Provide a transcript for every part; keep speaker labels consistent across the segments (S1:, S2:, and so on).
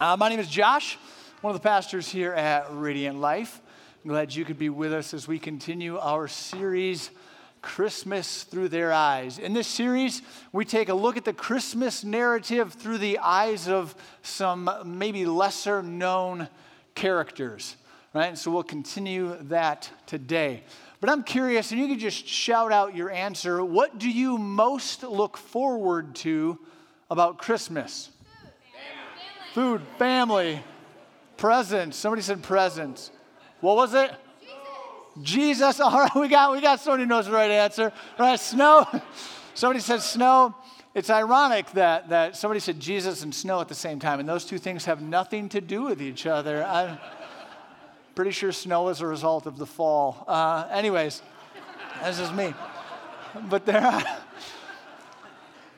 S1: Uh, my name is Josh, one of the pastors here at Radiant Life. I'm glad you could be with us as we continue our series, Christmas Through Their Eyes. In this series, we take a look at the Christmas narrative through the eyes of some maybe lesser known characters, right? So we'll continue that today. But I'm curious, and you can just shout out your answer. What do you most look forward to about Christmas? Food, family, presents. Somebody said presents. What was it? Jesus. Jesus. All right, we got we got somebody who knows the right answer. All right, snow. Somebody said snow. It's ironic that that somebody said Jesus and snow at the same time, and those two things have nothing to do with each other. I'm pretty sure snow is a result of the fall. Uh, anyways, this is me. But there.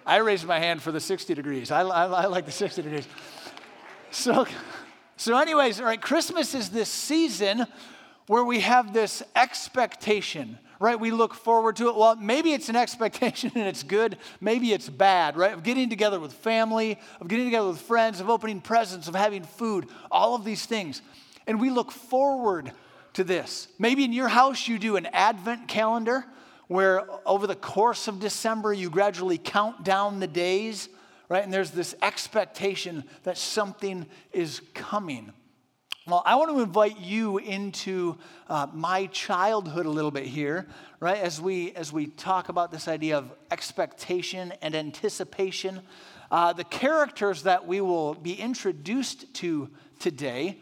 S1: I raised my hand for the 60 degrees. I, I, I like the 60 degrees. So, so, anyways, all right, Christmas is this season where we have this expectation, right? We look forward to it. Well, maybe it's an expectation and it's good, maybe it's bad, right? Of getting together with family, of getting together with friends, of opening presents, of having food, all of these things. And we look forward to this. Maybe in your house you do an advent calendar where over the course of December you gradually count down the days right? And there's this expectation that something is coming. Well, I want to invite you into uh, my childhood a little bit here, right? As we as we talk about this idea of expectation and anticipation, uh, the characters that we will be introduced to today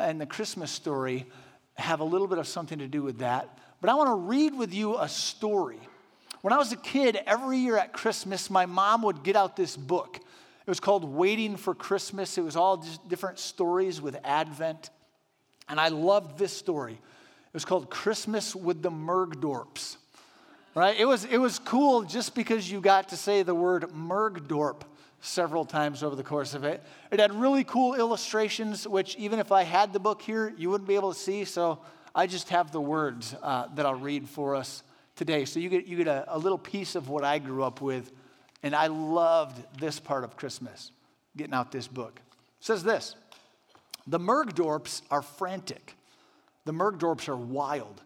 S1: in the Christmas story have a little bit of something to do with that. But I want to read with you a story when I was a kid, every year at Christmas, my mom would get out this book. It was called Waiting for Christmas. It was all different stories with Advent. And I loved this story. It was called Christmas with the Mergdorps. Right? It was, it was cool just because you got to say the word Mergdorp several times over the course of it. It had really cool illustrations, which even if I had the book here, you wouldn't be able to see. So I just have the words uh, that I'll read for us today. So you get, you get a, a little piece of what I grew up with. And I loved this part of Christmas, getting out this book. It says this The Mergdorps are frantic, the Mergdorps are wild.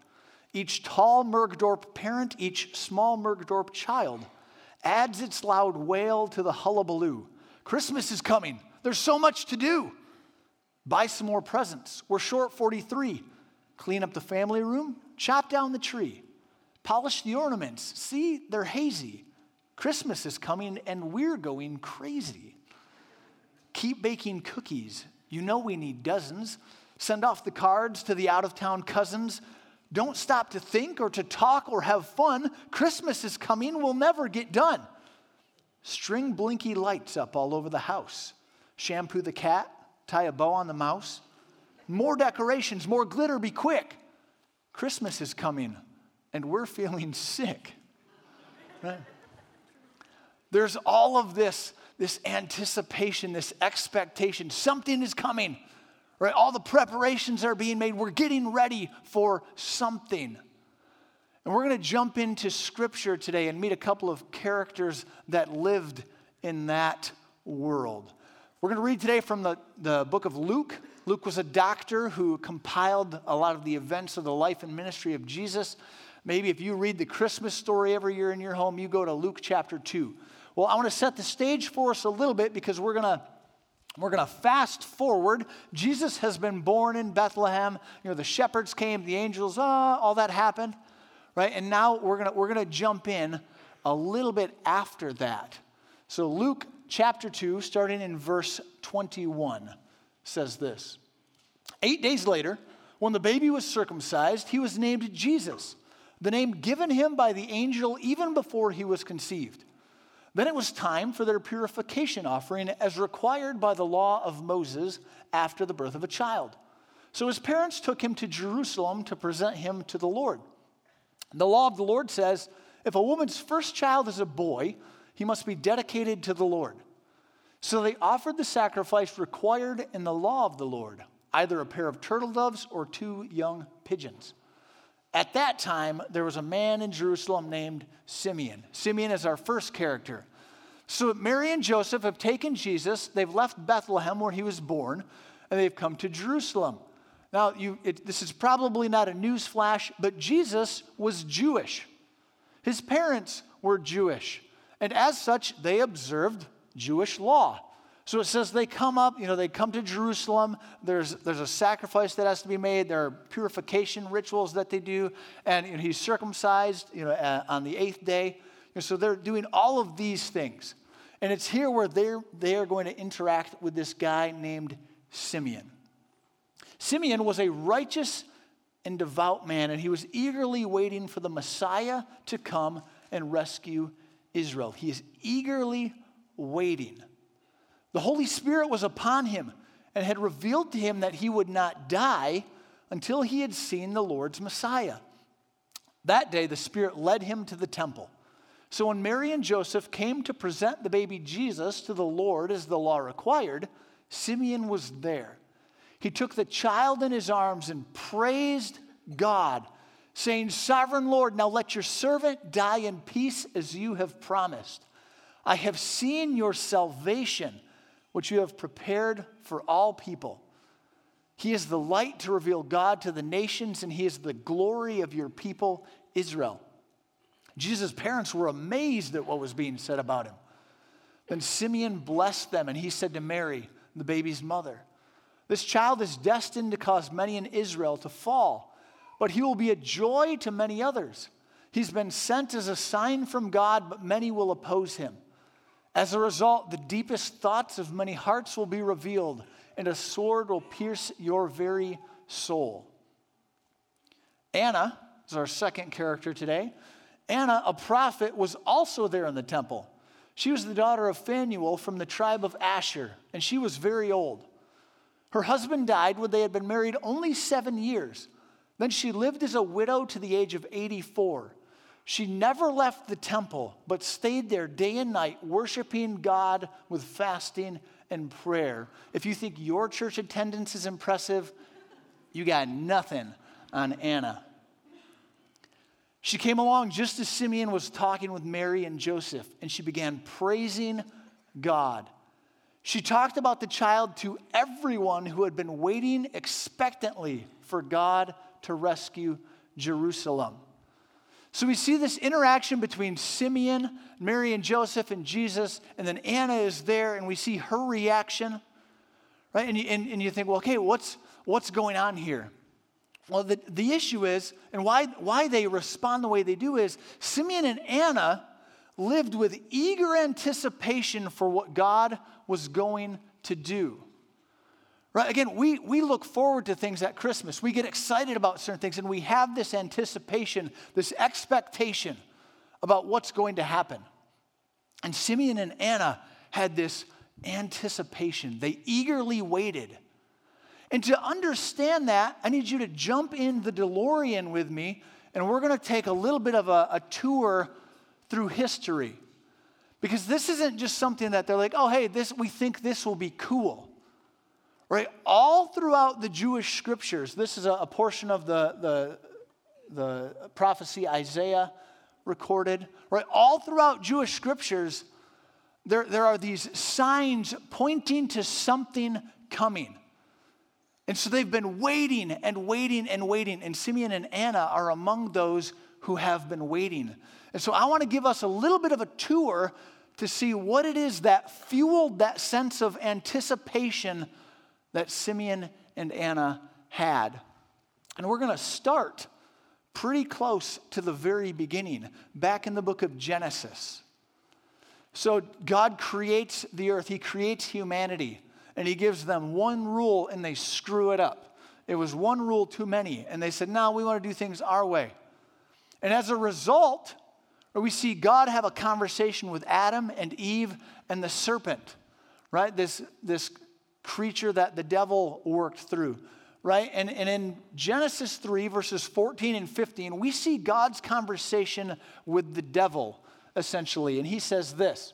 S1: Each tall Mergdorp parent, each small Mergdorp child adds its loud wail to the hullabaloo. Christmas is coming. There's so much to do. Buy some more presents. We're short 43. Clean up the family room, chop down the tree. Polish the ornaments. See, they're hazy. Christmas is coming and we're going crazy. Keep baking cookies. You know we need dozens. Send off the cards to the out of town cousins. Don't stop to think or to talk or have fun. Christmas is coming, we'll never get done. String blinky lights up all over the house. Shampoo the cat, tie a bow on the mouse. More decorations, more glitter, be quick. Christmas is coming and we're feeling sick. There's all of this, this anticipation, this expectation. Something is coming. Right? All the preparations are being made. We're getting ready for something. And we're going to jump into scripture today and meet a couple of characters that lived in that world. We're going to read today from the, the book of Luke. Luke was a doctor who compiled a lot of the events of the life and ministry of Jesus. Maybe if you read the Christmas story every year in your home, you go to Luke chapter 2. Well, I want to set the stage for us a little bit because we're going to we're going to fast forward. Jesus has been born in Bethlehem. You know, the shepherds came, the angels, ah, all that happened, right? And now we're going to we're going to jump in a little bit after that. So Luke chapter 2 starting in verse 21 says this. 8 days later, when the baby was circumcised, he was named Jesus the name given him by the angel even before he was conceived. Then it was time for their purification offering as required by the law of Moses after the birth of a child. So his parents took him to Jerusalem to present him to the Lord. The law of the Lord says if a woman's first child is a boy, he must be dedicated to the Lord. So they offered the sacrifice required in the law of the Lord, either a pair of turtle doves or two young pigeons. At that time, there was a man in Jerusalem named Simeon. Simeon is our first character. So Mary and Joseph have taken Jesus, they've left Bethlehem where he was born, and they've come to Jerusalem. Now, you, it, this is probably not a news flash, but Jesus was Jewish. His parents were Jewish. And as such, they observed Jewish law. So it says they come up, you know, they come to Jerusalem. There's, there's a sacrifice that has to be made. There are purification rituals that they do. And you know, he's circumcised, you know, uh, on the eighth day. so they're doing all of these things. And it's here where they're, they are going to interact with this guy named Simeon. Simeon was a righteous and devout man, and he was eagerly waiting for the Messiah to come and rescue Israel. He is eagerly waiting. The Holy Spirit was upon him and had revealed to him that he would not die until he had seen the Lord's Messiah. That day, the Spirit led him to the temple. So when Mary and Joseph came to present the baby Jesus to the Lord as the law required, Simeon was there. He took the child in his arms and praised God, saying, Sovereign Lord, now let your servant die in peace as you have promised. I have seen your salvation, which you have prepared for all people. He is the light to reveal God to the nations, and he is the glory of your people, Israel. Jesus' parents were amazed at what was being said about him. Then Simeon blessed them, and he said to Mary, the baby's mother, This child is destined to cause many in Israel to fall, but he will be a joy to many others. He's been sent as a sign from God, but many will oppose him. As a result, the deepest thoughts of many hearts will be revealed, and a sword will pierce your very soul. Anna is our second character today. Anna, a prophet, was also there in the temple. She was the daughter of Phanuel from the tribe of Asher, and she was very old. Her husband died when they had been married only seven years. Then she lived as a widow to the age of 84. She never left the temple, but stayed there day and night, worshiping God with fasting and prayer. If you think your church attendance is impressive, you got nothing on Anna. She came along just as Simeon was talking with Mary and Joseph, and she began praising God. She talked about the child to everyone who had been waiting expectantly for God to rescue Jerusalem. So we see this interaction between Simeon, Mary and Joseph, and Jesus, and then Anna is there, and we see her reaction, right? And you, and, and you think, well, okay, what's, what's going on here? Well, the, the issue is, and why, why they respond the way they do is, Simeon and Anna lived with eager anticipation for what God was going to do. Right? Again, we, we look forward to things at Christmas. We get excited about certain things, and we have this anticipation, this expectation about what's going to happen. And Simeon and Anna had this anticipation. They eagerly waited and to understand that, I need you to jump in the DeLorean with me, and we're going to take a little bit of a, a tour through history. Because this isn't just something that they're like, oh, hey, this, we think this will be cool. Right? All throughout the Jewish scriptures, this is a, a portion of the, the, the prophecy Isaiah recorded, right? All throughout Jewish scriptures, there, there are these signs pointing to something coming. And so they've been waiting and waiting and waiting. And Simeon and Anna are among those who have been waiting. And so I want to give us a little bit of a tour to see what it is that fueled that sense of anticipation that Simeon and Anna had. And we're going to start pretty close to the very beginning, back in the book of Genesis. So God creates the earth, He creates humanity and he gives them one rule and they screw it up. It was one rule too many. And they said, no, we want to do things our way. And as a result, we see God have a conversation with Adam and Eve and the serpent, right? This, this creature that the devil worked through, right? And, and in Genesis 3, verses 14 and 15, we see God's conversation with the devil, essentially. And he says this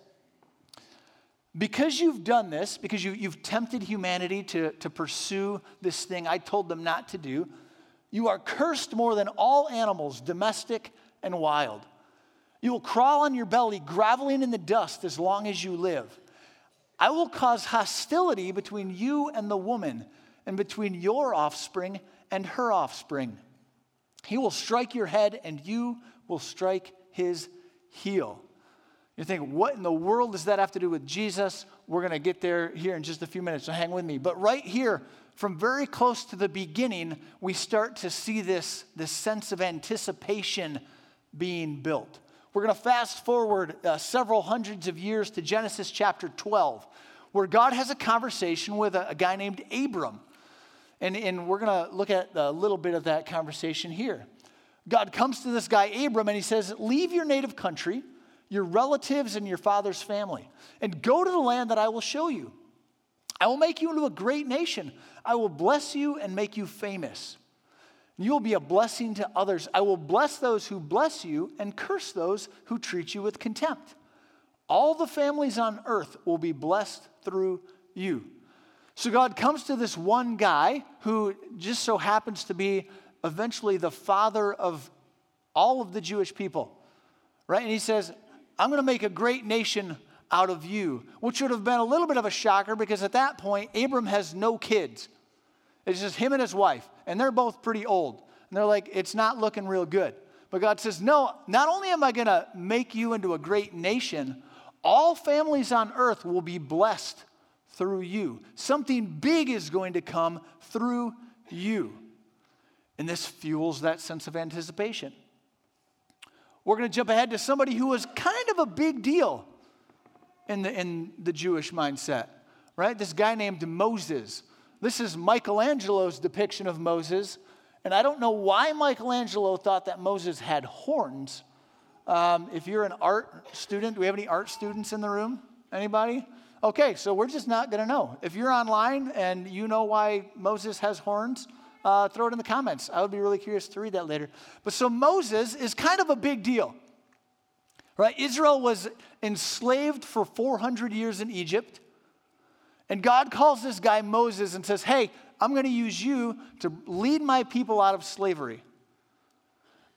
S1: because you've done this, because you, you've tempted humanity to, to pursue this thing I told them not to do, you are cursed more than all animals, domestic and wild. You will crawl on your belly, groveling in the dust as long as you live. I will cause hostility between you and the woman, and between your offspring and her offspring. He will strike your head, and you will strike his heel. You think, what in the world does that have to do with Jesus? We're going to get there here in just a few minutes, so hang with me. But right here, from very close to the beginning, we start to see this, this sense of anticipation being built. We're going to fast forward uh, several hundreds of years to Genesis chapter 12, where God has a conversation with a, a guy named Abram. And, and we're going to look at a little bit of that conversation here. God comes to this guy, Abram, and he says, Leave your native country your relatives and your father's family, and go to the land that I will show you. I will make you into a great nation. I will bless you and make you famous. You will be a blessing to others. I will bless those who bless you and curse those who treat you with contempt. All the families on earth will be blessed through you. So God comes to this one guy who just so happens to be eventually the father of all of the Jewish people, right? And he says, I'm going to make a great nation out of you, which would have been a little bit of a shocker because at that point, Abram has no kids. It's just him and his wife, and they're both pretty old. And they're like, it's not looking real good. But God says, no, not only am I going to make you into a great nation, all families on earth will be blessed through you. Something big is going to come through you. And this fuels that sense of anticipation we're going to jump ahead to somebody who was kind of a big deal in the, in the Jewish mindset, right? This guy named Moses. This is Michelangelo's depiction of Moses. And I don't know why Michelangelo thought that Moses had horns. Um, if you're an art student, do we have any art students in the room? Anybody? Okay, so we're just not going to know. If you're online and you know why Moses has horns, uh, throw it in the comments. I would be really curious to read that later. But so Moses is kind of a big deal. Right? Israel was enslaved for 400 years in Egypt. And God calls this guy Moses and says, Hey, I'm going to use you to lead my people out of slavery.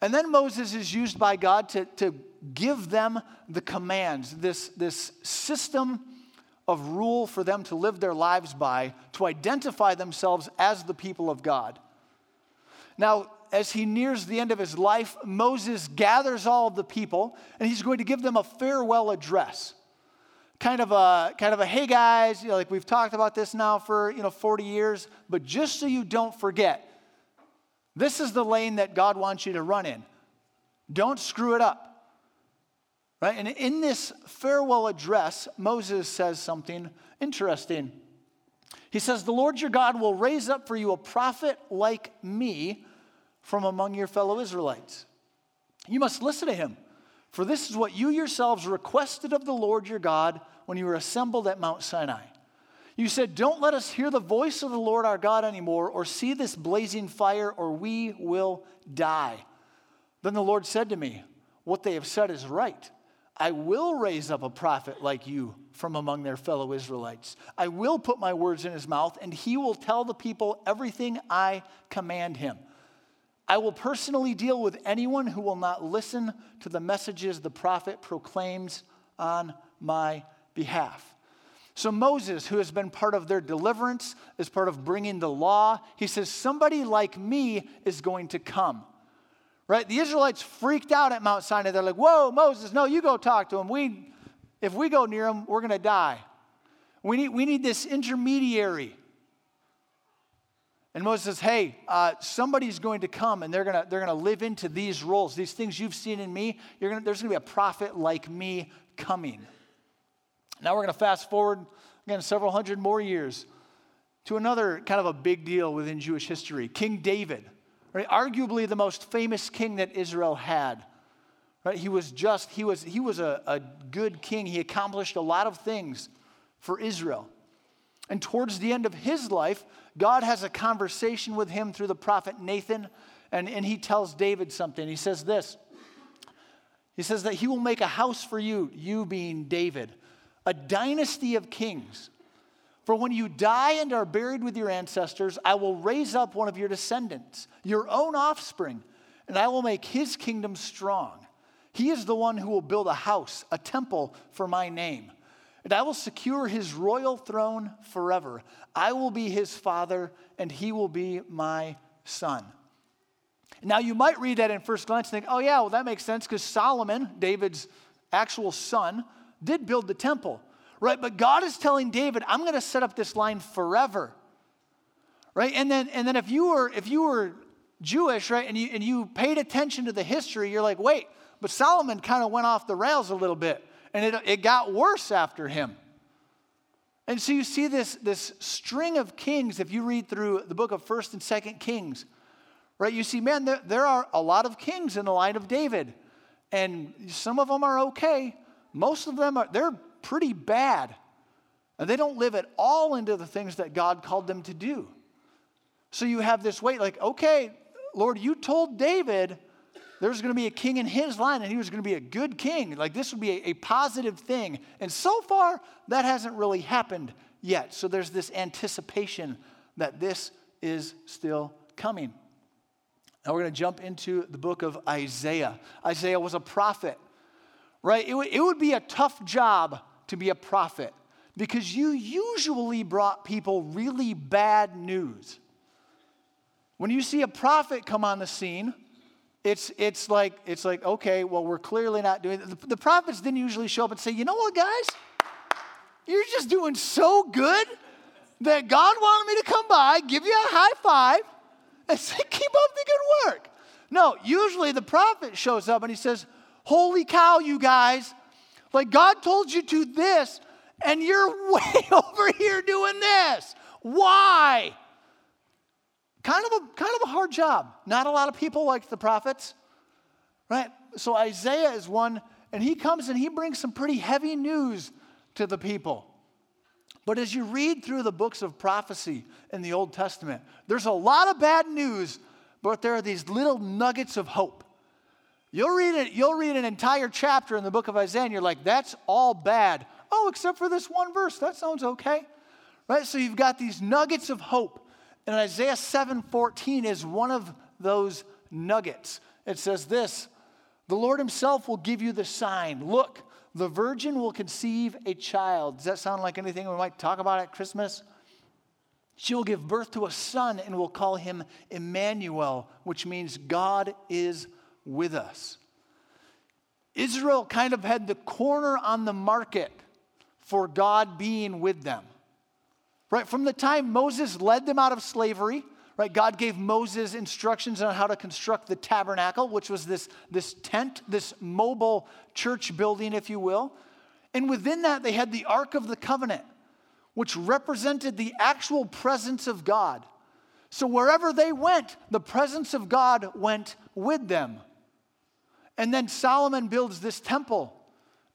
S1: And then Moses is used by God to, to give them the commands, this, this system of rule for them to live their lives by, to identify themselves as the people of God. Now, as he nears the end of his life, Moses gathers all of the people and he's going to give them a farewell address. Kind of a kind of a hey guys, you know, like we've talked about this now for you know 40 years, but just so you don't forget, this is the lane that God wants you to run in. Don't screw it up. Right? And in this farewell address, Moses says something interesting. He says, The Lord your God will raise up for you a prophet like me from among your fellow Israelites. You must listen to him, for this is what you yourselves requested of the Lord your God when you were assembled at Mount Sinai. You said, Don't let us hear the voice of the Lord our God anymore, or see this blazing fire, or we will die. Then the Lord said to me, What they have said is right. I will raise up a prophet like you from among their fellow Israelites. I will put my words in his mouth, and he will tell the people everything I command him. I will personally deal with anyone who will not listen to the messages the prophet proclaims on my behalf. So, Moses, who has been part of their deliverance, is part of bringing the law, he says, Somebody like me is going to come right? The Israelites freaked out at Mount Sinai. They're like, whoa, Moses, no, you go talk to him. We, if we go near him, we're going to die. We need, we need this intermediary. And Moses says, hey, uh, somebody's going to come and they're going to they're to live into these roles, these things you've seen in me. Gonna, there's going to be a prophet like me coming. Now we're going to fast forward again several hundred more years to another kind of a big deal within Jewish history King David right? arguably the most famous king that Israel had. Right? He was just, he was, he was a, a good king. He accomplished a lot of things for Israel. And towards the end of his life, God has a conversation with him through the prophet Nathan, and, and he tells David something. He says this He says that he will make a house for you, you being David, a dynasty of kings. For when you die and are buried with your ancestors, I will raise up one of your descendants, your own offspring, and I will make his kingdom strong. He is the one who will build a house, a temple for my name. And I will secure his royal throne forever. I will be his father, and he will be my son. Now, you might read that in first glance and think, oh, yeah, well, that makes sense because Solomon, David's actual son, did build the temple, right? But God is telling David, I'm going to set up this line forever, right? And then, and then if you were, if you were Jewish, right, and you, and you paid attention to the history, you're like, wait, but Solomon kind of went off the rails a little bit, and it, it got worse after him. And so you see this, this string of kings, if you read through the book of 1st and 2nd Kings, right? You see, man, there, there are a lot of kings in the line of David. And some of them are okay. Most of them are, they're pretty bad. And they don't live at all into the things that God called them to do. So you have this weight like, okay, Lord, you told David there's going to be a king in his line and he was going to be a good king. Like this would be a, a, positive thing. And so far, that hasn't really happened yet. So there's this anticipation that this is still coming. Now we're going to jump into the book of Isaiah. Isaiah was a prophet, right? It, w- it would be a tough job to be a prophet because you usually brought people really bad news. When you see a prophet come on the scene, it's, it's, like, it's like, okay, well, we're clearly not doing it. The, the prophets didn't usually show up and say, you know what, guys? You're just doing so good that God wanted me to come by, give you a high five, and say, keep up the good work. No, usually the prophet shows up and he says, Holy cow, you guys. Like God told you to this, and you're way over here doing this. Why? Kind of a kind of a hard job. Not a lot of people like the prophets, right? So Isaiah is one, and he comes and he brings some pretty heavy news to the people. But as you read through the books of prophecy in the Old Testament, there's a lot of bad news, but there are these little nuggets of hope. You'll read it, you'll read an entire chapter in the book of Isaiah, and you're like, that's all bad. Oh, except for this one verse. That sounds okay. Right? So you've got these nuggets of hope. And Isaiah 7:14 is one of those nuggets. It says this: "The Lord himself will give you the sign. Look, the virgin will conceive a child." Does that sound like anything we might talk about at Christmas? She will give birth to a son and will call him Emmanuel, which means God is with us. Israel kind of had the corner on the market for God being with them. Right? From the time Moses led them out of slavery, right? God gave Moses instructions on how to construct the tabernacle, which was this, this tent, this mobile church building, if you will. And within that, they had the Ark of the Covenant, which represented the actual presence of God. So wherever they went, the presence of God went with them. And then Solomon builds this temple,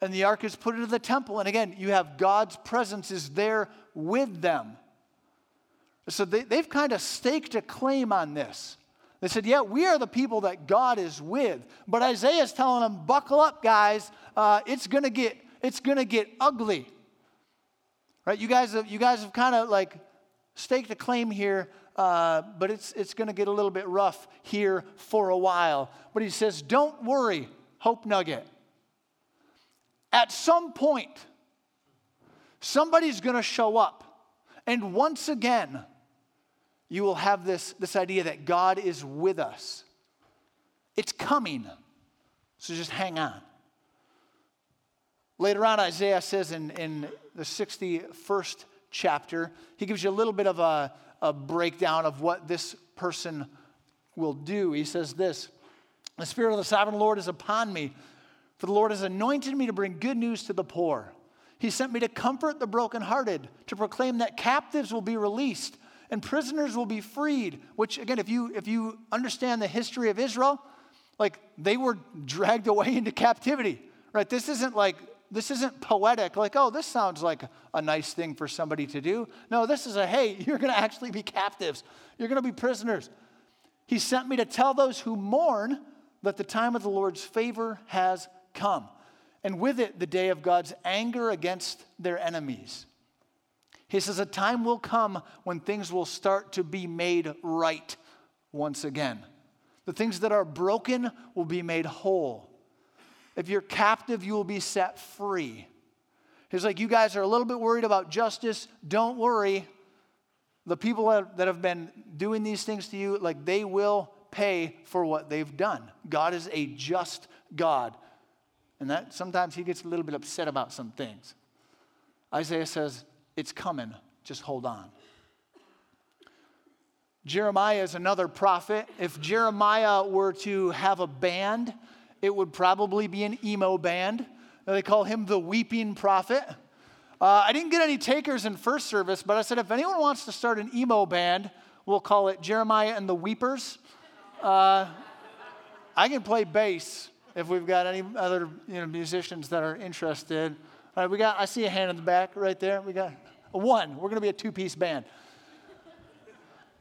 S1: and the ark is put into the temple. And again, you have God's presence is there with them. So they, they've kind of staked a claim on this. They said, Yeah, we are the people that God is with. But Isaiah is telling them, Buckle up, guys. Uh, it's going to get it's going to get ugly. Right? You guys have, you guys have kind of like staked a claim here, uh, but it's, it's going to get a little bit rough here for a while. But he says, Don't worry, Hope Nugget. At some point, somebody's going to show up. And once again, you will have this, this idea that God is with us. It's coming. So just hang on. Later on, Isaiah says in, in the 61st chapter, he gives you a little bit of a, a breakdown of what this person will do. He says this The Spirit of the sovereign Lord is upon me, for the Lord has anointed me to bring good news to the poor. He sent me to comfort the brokenhearted, to proclaim that captives will be released and prisoners will be freed. Which, again, if you, if you understand the history of Israel, like they were dragged away into captivity, right? This isn't like, this isn't poetic, like, oh, this sounds like a nice thing for somebody to do. No, this is a, hey, you're going to actually be captives, you're going to be prisoners. He sent me to tell those who mourn that the time of the Lord's favor has come and with it, the day of God's anger against their enemies. He says, A time will come when things will start to be made right once again. The things that are broken will be made whole. If you're captive, you will be set free. He's like, You guys are a little bit worried about justice. Don't worry. The people that have been doing these things to you, like they will pay for what they've done. God is a just God. And that sometimes he gets a little bit upset about some things. Isaiah says, It's coming, just hold on. Jeremiah is another prophet. If Jeremiah were to have a band, it would probably be an emo band. They call him the weeping prophet. Uh, I didn't get any takers in first service, but I said if anyone wants to start an emo band, we'll call it Jeremiah and the Weepers. Uh, I can play bass if we've got any other you know, musicians that are interested. All right, we got, I see a hand in the back right there. We got a one. We're going to be a two piece band.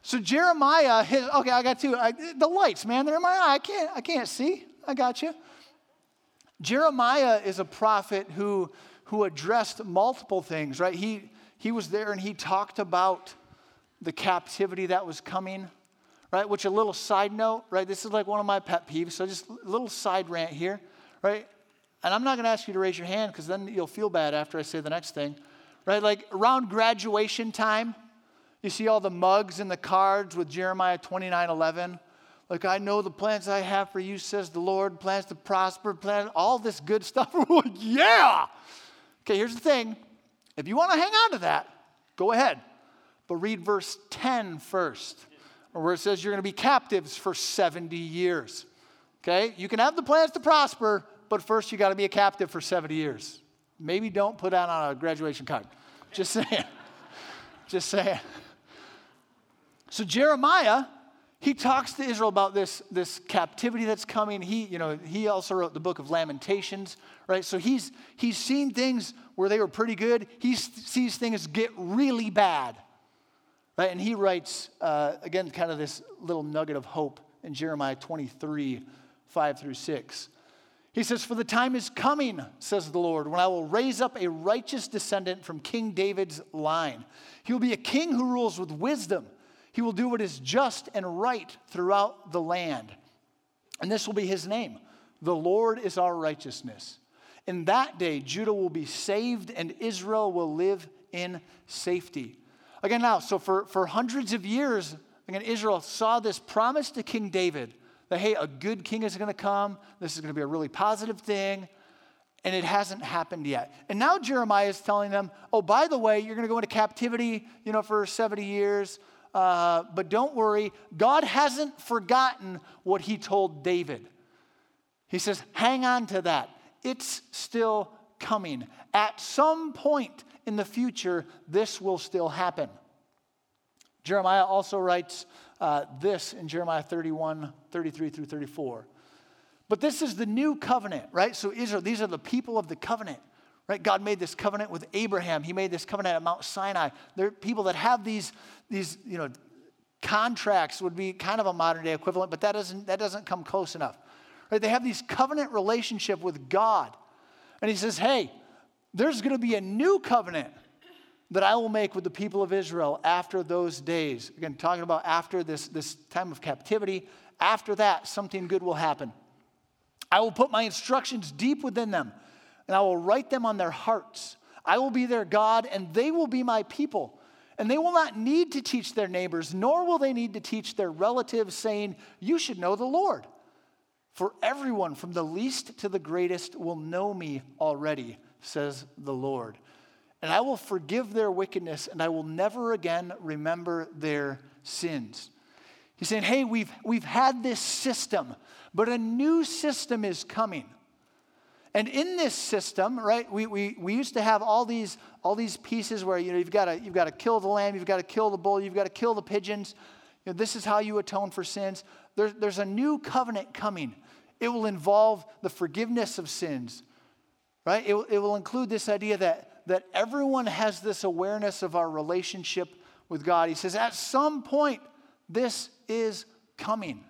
S1: So Jeremiah, his, okay, I got two. I, the lights, man, they're in my eye. I can't, I can't see. I got you. Jeremiah is a prophet who, who addressed multiple things, right? He, he was there and he talked about the captivity that was coming, right? Which a little side note, right? This is like one of my pet peeves. So just a little side rant here, right? And I'm not going to ask you to raise your hand because then you'll feel bad after I say the next thing, right? Like around graduation time, you see all the mugs and the cards with Jeremiah 29 11. Like, I know the plans I have for you, says the Lord, plans to prosper, plan all this good stuff. We're like, yeah. Okay, here's the thing. If you want to hang on to that, go ahead. But read verse 10 first, where it says you're going to be captives for 70 years. Okay? You can have the plans to prosper, but first you got to be a captive for 70 years. Maybe don't put that on a graduation card. Just saying. Just saying. So Jeremiah, he talks to Israel about this, this captivity that's coming. He, you know, he also wrote the book of Lamentations, right? So he's he's seen things where they were pretty good. He sees things get really bad, right? And he writes uh, again, kind of this little nugget of hope in Jeremiah 23, 5 through 6. He says, For the time is coming, says the Lord, when I will raise up a righteous descendant from King David's line. He will be a king who rules with wisdom he will do what is just and right throughout the land. And this will be his name The Lord is our righteousness. In that day, Judah will be saved and Israel will live in safety. Again, now, so for, for hundreds of years, again, Israel saw this promise to King David that, hey, a good king is going to come. This is going to be a really positive thing. And it hasn't happened yet. And now Jeremiah is telling them, oh, by the way, you're going to go into captivity, you know, for 70 years. Uh, but don't worry, God hasn't forgotten what he told David. He says, hang on to that. It's still coming. At some point in the future, this will still happen. Jeremiah also writes uh, this in Jeremiah 31, 33 through 34. But this is the new covenant, right? So, Israel, these are the people of the covenant. Right? God made this covenant with Abraham. He made this covenant at Mount Sinai. There are people that have these, these you know, contracts would be kind of a modern day equivalent, but that doesn't, that doesn't come close enough. Right? They have these covenant relationship with God. And he says, hey, there's going to be a new covenant that I will make with the people of Israel after those days. Again, talking about after this, this time of captivity, after that, something good will happen. I will put my instructions deep within them and I will write them on their hearts. I will be their God, and they will be my people. And they will not need to teach their neighbors, nor will they need to teach their relatives, saying, You should know the Lord. For everyone, from the least to the greatest, will know me already, says the Lord. And I will forgive their wickedness, and I will never again remember their sins. He's saying, Hey, we've, we've had this system, but a new system is coming. And in this system, right, we, we, we used to have all these, all these pieces where you know, you've got to you've got to kill the lamb, you've got to kill the bull, you've got to kill the pigeons. You know, this is how you atone for sins. There, there's a new covenant coming. It will involve the forgiveness of sins, right? It, it will include this idea that, that everyone has this awareness of our relationship with God. He says, at some point, this is coming.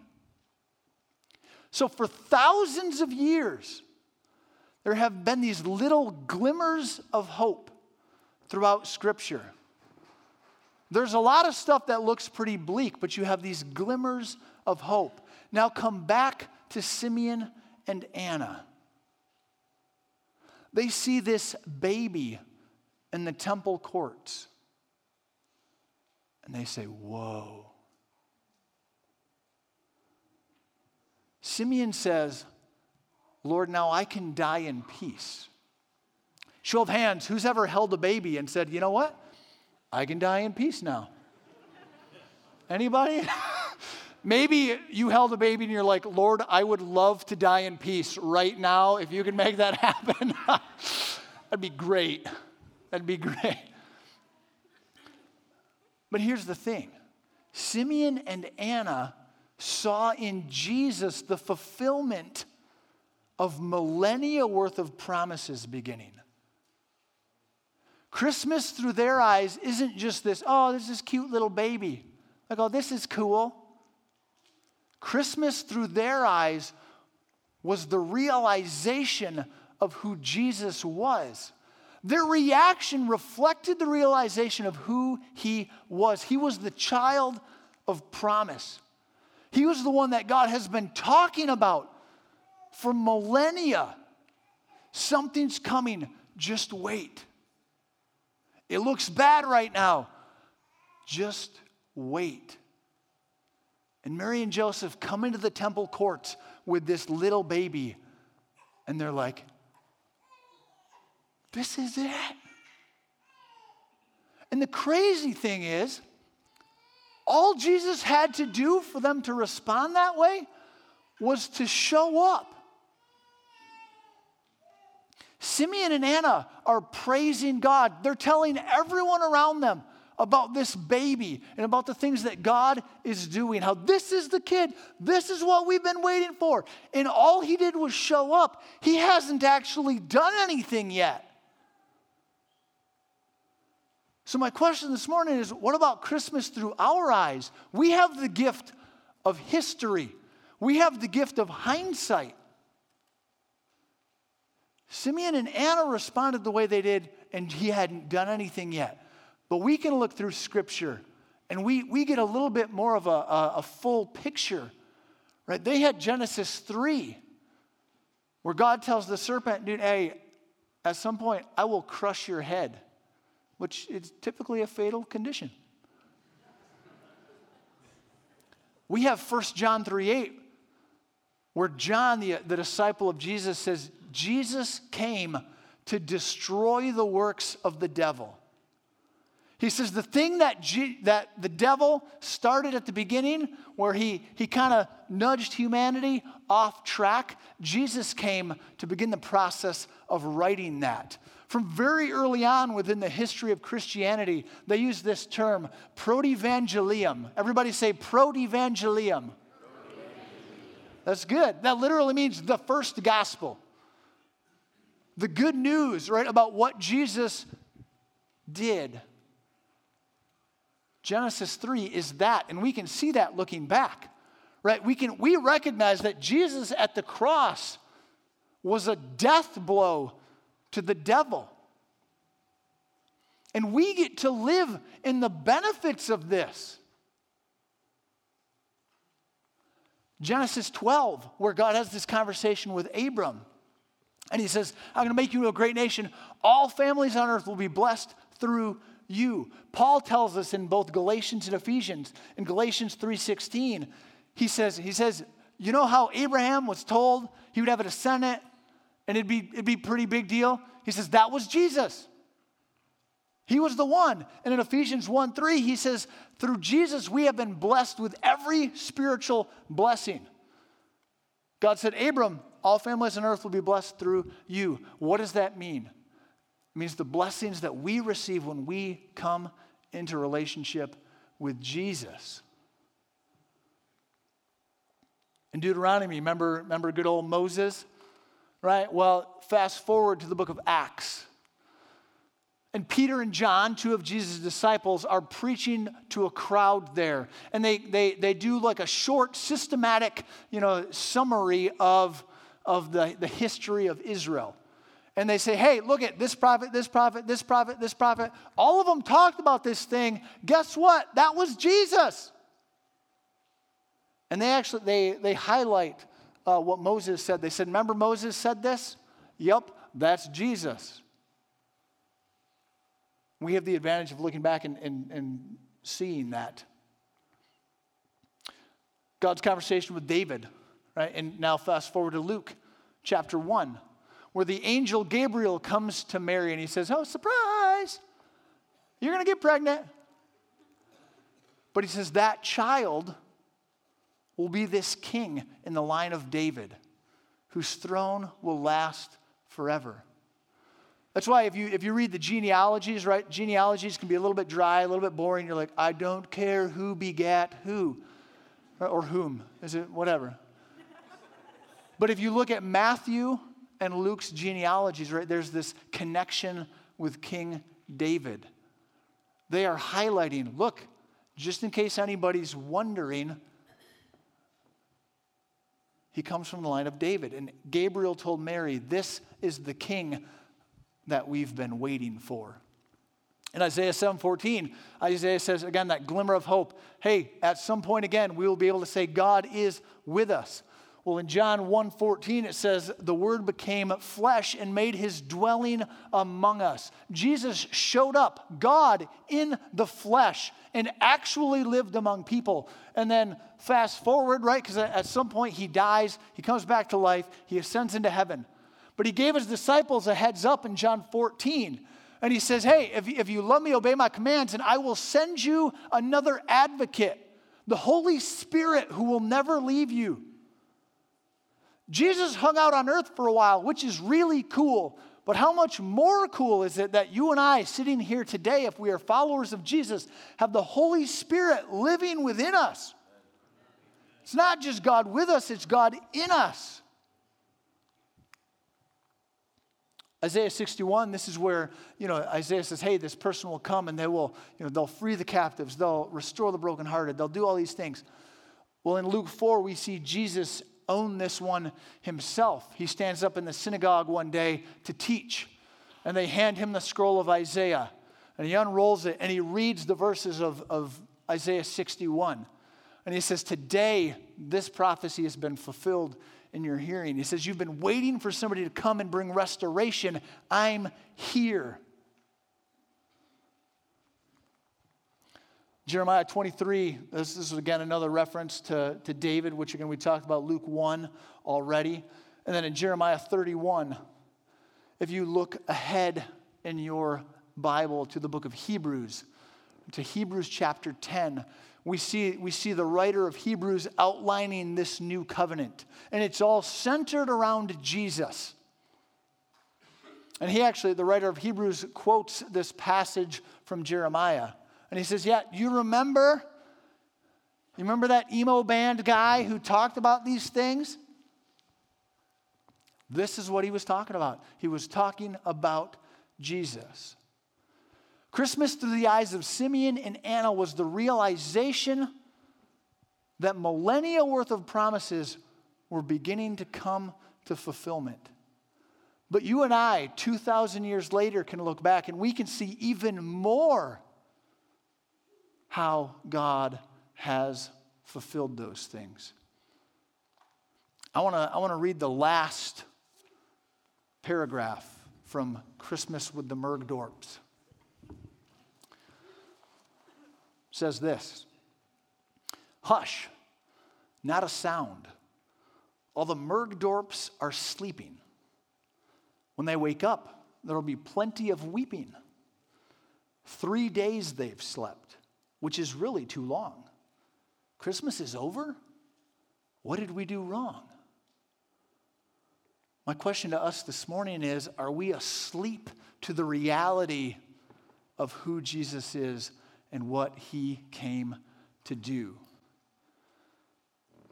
S1: So, for thousands of years, there have been these little glimmers of hope throughout Scripture. There's a lot of stuff that looks pretty bleak, but you have these glimmers of hope. Now come back to Simeon and Anna. They see this baby in the temple courts. And they say, Whoa. Simeon says, Lord, now I can die in peace. Show of hands, who's ever held a baby and said, you know what? I can die in peace now. Anybody? Maybe you held a baby and you're like, Lord, I would love to die in peace right now. If you can make that happen, that'd be great. That'd be great. But here's the thing Simeon and Anna saw in Jesus the fulfillment of millennia worth of promises beginning. Christmas through their eyes isn't just this, oh, there's this cute little baby. Like, oh, this is cool. Christmas through their eyes was the realization of who Jesus was. Their reaction reflected the realization of who he was. He was the child of promise. He was the one that God has been talking about for millennia. Something's coming, just wait. It looks bad right now, just wait. And Mary and Joseph come into the temple courts with this little baby, and they're like, This is it. And the crazy thing is, all Jesus had to do for them to respond that way was to show up. Simeon and Anna are praising God. They're telling everyone around them about this baby and about the things that God is doing. How this is the kid. This is what we've been waiting for. And all he did was show up. He hasn't actually done anything yet. So, my question this morning is what about Christmas through our eyes? We have the gift of history, we have the gift of hindsight. Simeon and Anna responded the way they did, and he hadn't done anything yet. But we can look through Scripture and we, we get a little bit more of a, a, a full picture. Right? They had Genesis 3, where God tells the serpent, dude, hey, at some point I will crush your head which is typically a fatal condition. We have 1 John 3 8, where John, the, the disciple of Jesus, says, Jesus came to destroy the works of the devil. He says the thing that, G, that the devil started at the beginning, where he, he kind of nudged humanity off track, Jesus came to begin the process of righting that. From very early on within the history of Christianity, they use this term, protevangelium. Everybody say protevangelium. That's good. That literally means the first gospel. The good news, right, about what Jesus did. Genesis 3 is that, and we can see that looking back. Right? We can we recognize that Jesus at the cross was a death blow to the devil. And we get to live in the benefits of this. Genesis 12, where God has this conversation with Abram. And he says, I'm going to make you a great nation. All families on earth will be blessed through you. Paul tells us in both Galatians and Ephesians, in Galatians 3:16, he says, he says, you know how Abraham was told he would have a descendant and it'd be, it'd be pretty big deal. He says, that was Jesus. He was the one. And in Ephesians 1 3, he says, through Jesus, we have been blessed with every spiritual blessing. God said, Abram, all families on earth will be blessed through you. What does that mean? It means the blessings that we receive when we come into relationship with Jesus. In Deuteronomy, remember, remember good old Moses? right? Well, fast forward to the book of Acts. And Peter and John, two of Jesus' disciples, are preaching to a crowd there. And they, they, they do like a short, systematic, you know, summary of, of the, the history of Israel. And they say, hey, look at this prophet, this prophet, this prophet, this prophet. All of them talked about this thing. Guess what? That was Jesus. And they actually, they, they highlight uh, what Moses said. They said, Remember Moses said this? Yep, That's Jesus. We have the advantage of looking back and, and, and seeing that. God's conversation with David, right? And now fast forward to Luke chapter 1, where the angel Gabriel comes to Mary and he says, Oh, surprise! You're going to get pregnant. But he says, That child will be this king in the line of David, whose throne will last forever. That's why if you, if you read the genealogies, right, genealogies can be a little bit dry, a little bit boring. You're like, I don't care who begat who or whom. Is it whatever? but if you look at Matthew and Luke's genealogies, right, there's this connection with King David. They are highlighting, look, just in case anybody's wondering, he comes from the line of David. And Gabriel told Mary, This is the king that we've been waiting for. In Isaiah 7:14, Isaiah says again that glimmer of hope. Hey, at some point again, we will be able to say God is with us. Well, in John 1:14 it says the word became flesh and made his dwelling among us. Jesus showed up, God in the flesh and actually lived among people. And then fast forward, right? Cuz at some point he dies, he comes back to life, he ascends into heaven. But he gave his disciples a heads up in John 14. And he says, Hey, if, if you love me, obey my commands, and I will send you another advocate, the Holy Spirit, who will never leave you. Jesus hung out on earth for a while, which is really cool. But how much more cool is it that you and I, sitting here today, if we are followers of Jesus, have the Holy Spirit living within us? It's not just God with us, it's God in us. Isaiah 61, this is where, you know, Isaiah says, hey, this person will come and they will, you know, they'll free the captives, they'll restore the brokenhearted, they'll do all these things. Well, in Luke 4, we see Jesus own this one himself. He stands up in the synagogue one day to teach, and they hand him the scroll of Isaiah. And he unrolls it and he reads the verses of, of Isaiah 61. And he says, Today, this prophecy has been fulfilled in your hearing. He says, You've been waiting for somebody to come and bring restoration. I'm here. Jeremiah 23, this is again another reference to, to David, which again we talked about Luke 1 already. And then in Jeremiah 31, if you look ahead in your Bible to the book of Hebrews, to Hebrews chapter 10, we see, we see the writer of Hebrews outlining this new covenant. And it's all centered around Jesus. And he actually, the writer of Hebrews, quotes this passage from Jeremiah. And he says, Yeah, you remember? You remember that emo band guy who talked about these things? This is what he was talking about. He was talking about Jesus. Christmas through the eyes of Simeon and Anna was the realization that millennia worth of promises were beginning to come to fulfillment. But you and I, 2,000 years later, can look back and we can see even more how God has fulfilled those things. I want to I wanna read the last paragraph from Christmas with the Mergdorps. Says this Hush, not a sound. All the Mergdorps are sleeping. When they wake up, there will be plenty of weeping. Three days they've slept which is really too long. Christmas is over? What did we do wrong? My question to us this morning is Are we asleep to the reality of who Jesus is and what he came to do?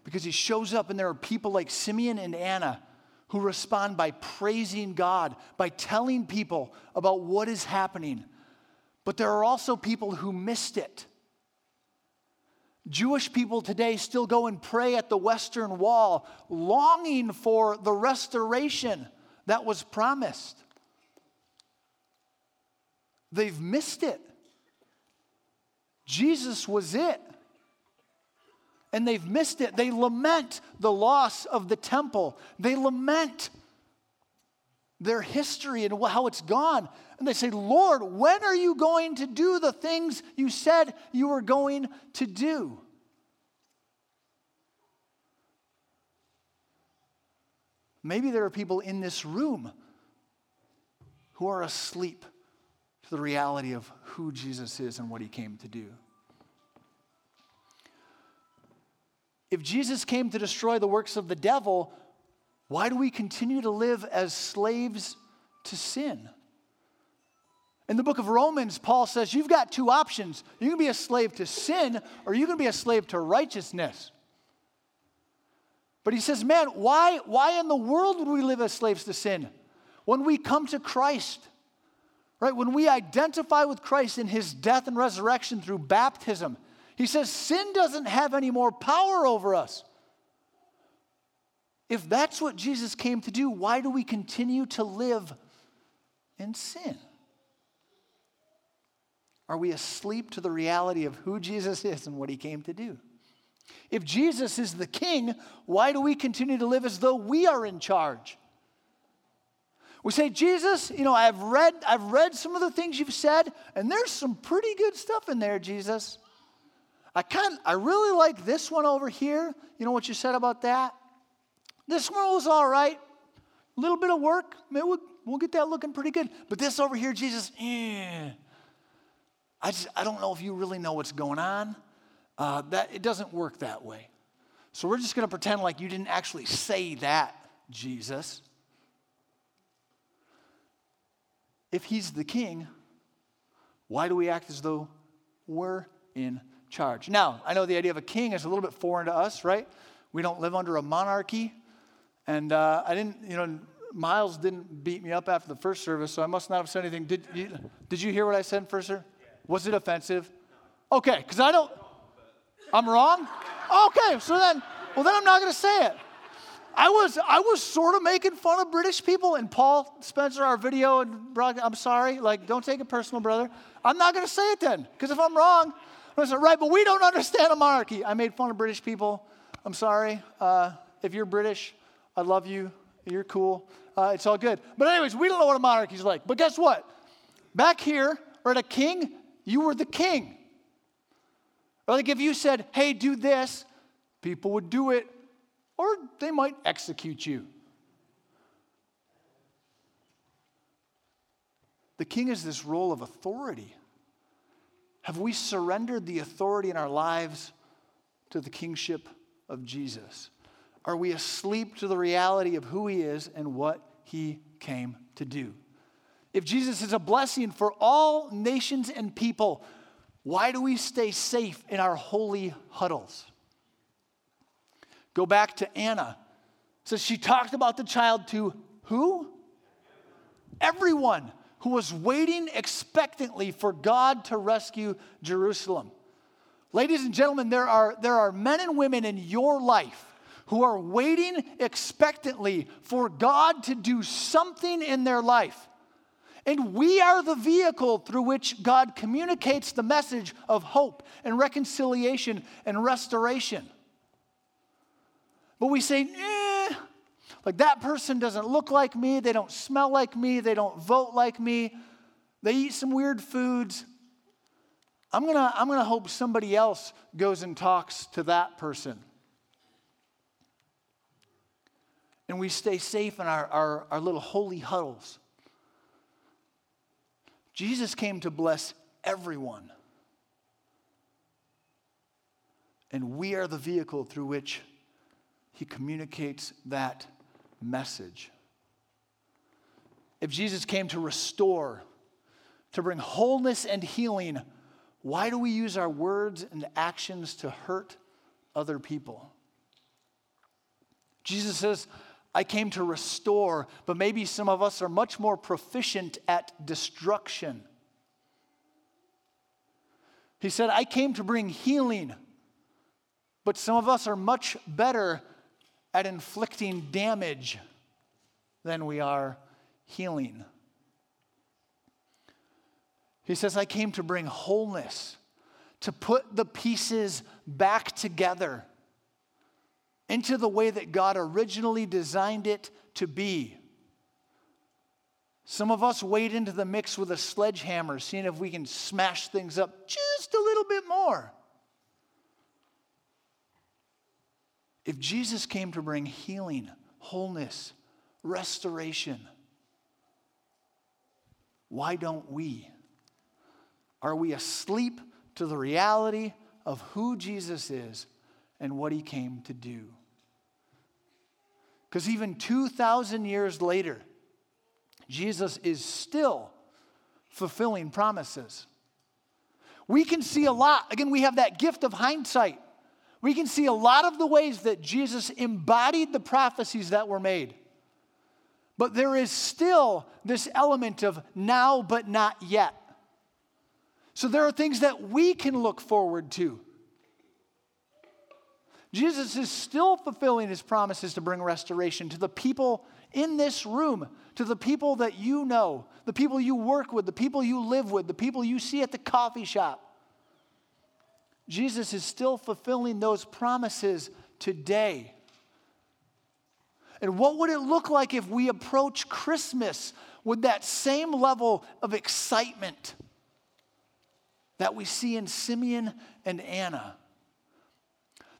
S1: Because he shows up, and there are people like Simeon and Anna who respond by praising God, by telling people about what is happening. But there are also people who missed it Jewish people today still go and pray at the Western Wall, longing for the restoration that was promised. They've missed it. Jesus was it. And they've missed it. They lament the loss of the temple, they lament their history and how it's gone. And they say, Lord, when are you going to do the things you said you were going to do? Maybe there are people in this room who are asleep to the reality of who Jesus is and what he came to do. If Jesus came to destroy the works of the devil, why do we continue to live as slaves to sin? In the book of Romans, Paul says you've got two options. You can be a slave to sin, or you can be a slave to righteousness. But he says, man, why, why in the world would we live as slaves to sin? When we come to Christ, right? When we identify with Christ in his death and resurrection through baptism, he says sin doesn't have any more power over us. If that's what Jesus came to do, why do we continue to live in sin? Are we asleep to the reality of who Jesus is and what he came to do? If Jesus is the king, why do we continue to live as though we are in charge? We say, Jesus, you know, I've read, I've read some of the things you've said, and there's some pretty good stuff in there, Jesus. I kind I really like this one over here. You know what you said about that? This one was all right. A little bit of work, maybe we'll, we'll get that looking pretty good. But this over here, Jesus, eh. I, just, I don't know if you really know what's going on. Uh, that, it doesn't work that way. So we're just going to pretend like you didn't actually say that, Jesus. If he's the king, why do we act as though we're in charge? Now, I know the idea of a king is a little bit foreign to us, right? We don't live under a monarchy. And uh, I didn't, you know, Miles didn't beat me up after the first service, so I must not have said anything. Did you, did you hear what I said first, sir? Was it offensive? Okay, because I don't. I'm wrong? Okay, so then, well, then I'm not going to say it. I was, I was sort of making fun of British people, and Paul Spencer, our video, and I'm sorry, like, don't take it personal, brother. I'm not going to say it then, because if I'm wrong, I said, right, but we don't understand a monarchy. I made fun of British people. I'm sorry. Uh, if you're British, I love you. You're cool. Uh, it's all good. But, anyways, we don't know what a monarchy's like. But guess what? Back here, right, a king, you were the king. Or like if you said, hey, do this, people would do it, or they might execute you. The king is this role of authority. Have we surrendered the authority in our lives to the kingship of Jesus? Are we asleep to the reality of who he is and what he came to do? If Jesus is a blessing for all nations and people, why do we stay safe in our holy huddles? Go back to Anna. So she talked about the child to who? Everyone who was waiting expectantly for God to rescue Jerusalem. Ladies and gentlemen, there are, there are men and women in your life who are waiting expectantly for God to do something in their life. And we are the vehicle through which God communicates the message of hope and reconciliation and restoration. But we say, eh, like that person doesn't look like me, they don't smell like me, they don't vote like me, they eat some weird foods. I'm gonna, I'm gonna hope somebody else goes and talks to that person. And we stay safe in our, our, our little holy huddles. Jesus came to bless everyone. And we are the vehicle through which he communicates that message. If Jesus came to restore, to bring wholeness and healing, why do we use our words and actions to hurt other people? Jesus says, I came to restore, but maybe some of us are much more proficient at destruction. He said, I came to bring healing, but some of us are much better at inflicting damage than we are healing. He says, I came to bring wholeness, to put the pieces back together into the way that God originally designed it to be. Some of us wade into the mix with a sledgehammer, seeing if we can smash things up just a little bit more. If Jesus came to bring healing, wholeness, restoration, why don't we? Are we asleep to the reality of who Jesus is and what he came to do? Because even 2,000 years later, Jesus is still fulfilling promises. We can see a lot. Again, we have that gift of hindsight. We can see a lot of the ways that Jesus embodied the prophecies that were made. But there is still this element of now but not yet. So there are things that we can look forward to. Jesus is still fulfilling his promises to bring restoration to the people in this room, to the people that you know, the people you work with, the people you live with, the people you see at the coffee shop. Jesus is still fulfilling those promises today. And what would it look like if we approach Christmas with that same level of excitement that we see in Simeon and Anna?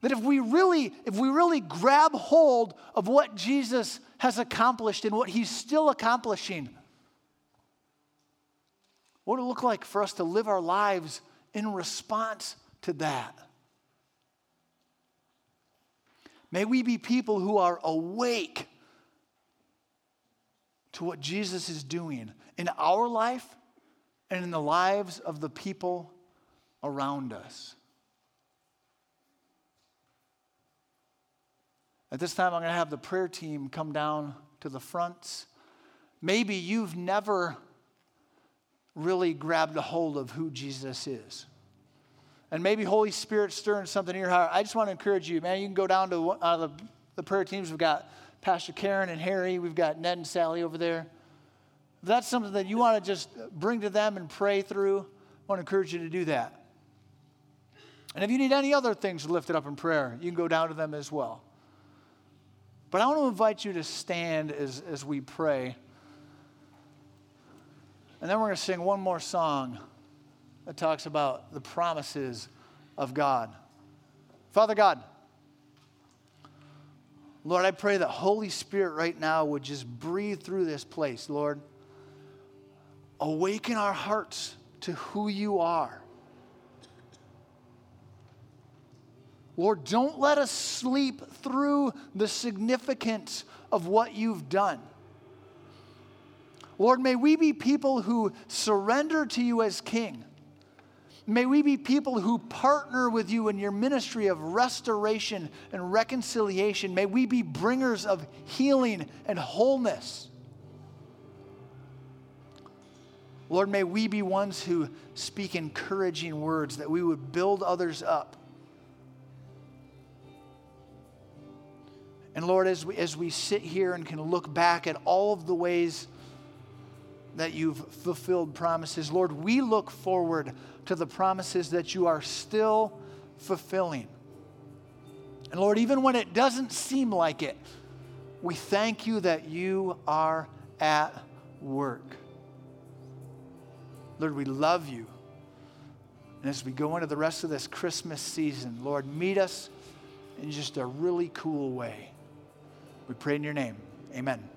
S1: That if we really, if we really grab hold of what Jesus has accomplished and what he's still accomplishing, what would it look like for us to live our lives in response to that? May we be people who are awake to what Jesus is doing in our life and in the lives of the people around us. At this time, I'm going to have the prayer team come down to the fronts. Maybe you've never really grabbed a hold of who Jesus is and maybe Holy Spirit stirring something in your heart, I just want to encourage you, man. You can go down to uh, the, the prayer teams. We've got Pastor Karen and Harry. We've got Ned and Sally over there. If that's something that you want to just bring to them and pray through, I want to encourage you to do that. And if you need any other things lifted up in prayer, you can go down to them as well. But I want to invite you to stand as, as we pray. And then we're going to sing one more song that talks about the promises of God. Father God, Lord, I pray that Holy Spirit right now would just breathe through this place, Lord. Awaken our hearts to who you are. Lord, don't let us sleep through the significance of what you've done. Lord, may we be people who surrender to you as King May we be people who partner with you in your ministry of restoration and reconciliation. May we be bringers of healing and wholeness. Lord, may we be ones who speak encouraging words that we would build others up. And Lord, as we, as we sit here and can look back at all of the ways that you've fulfilled promises, Lord, we look forward to the promises that you are still fulfilling. And Lord, even when it doesn't seem like it, we thank you that you are at work. Lord, we love you. And as we go into the rest of this Christmas season, Lord, meet us in just a really cool way. We pray in your name. Amen.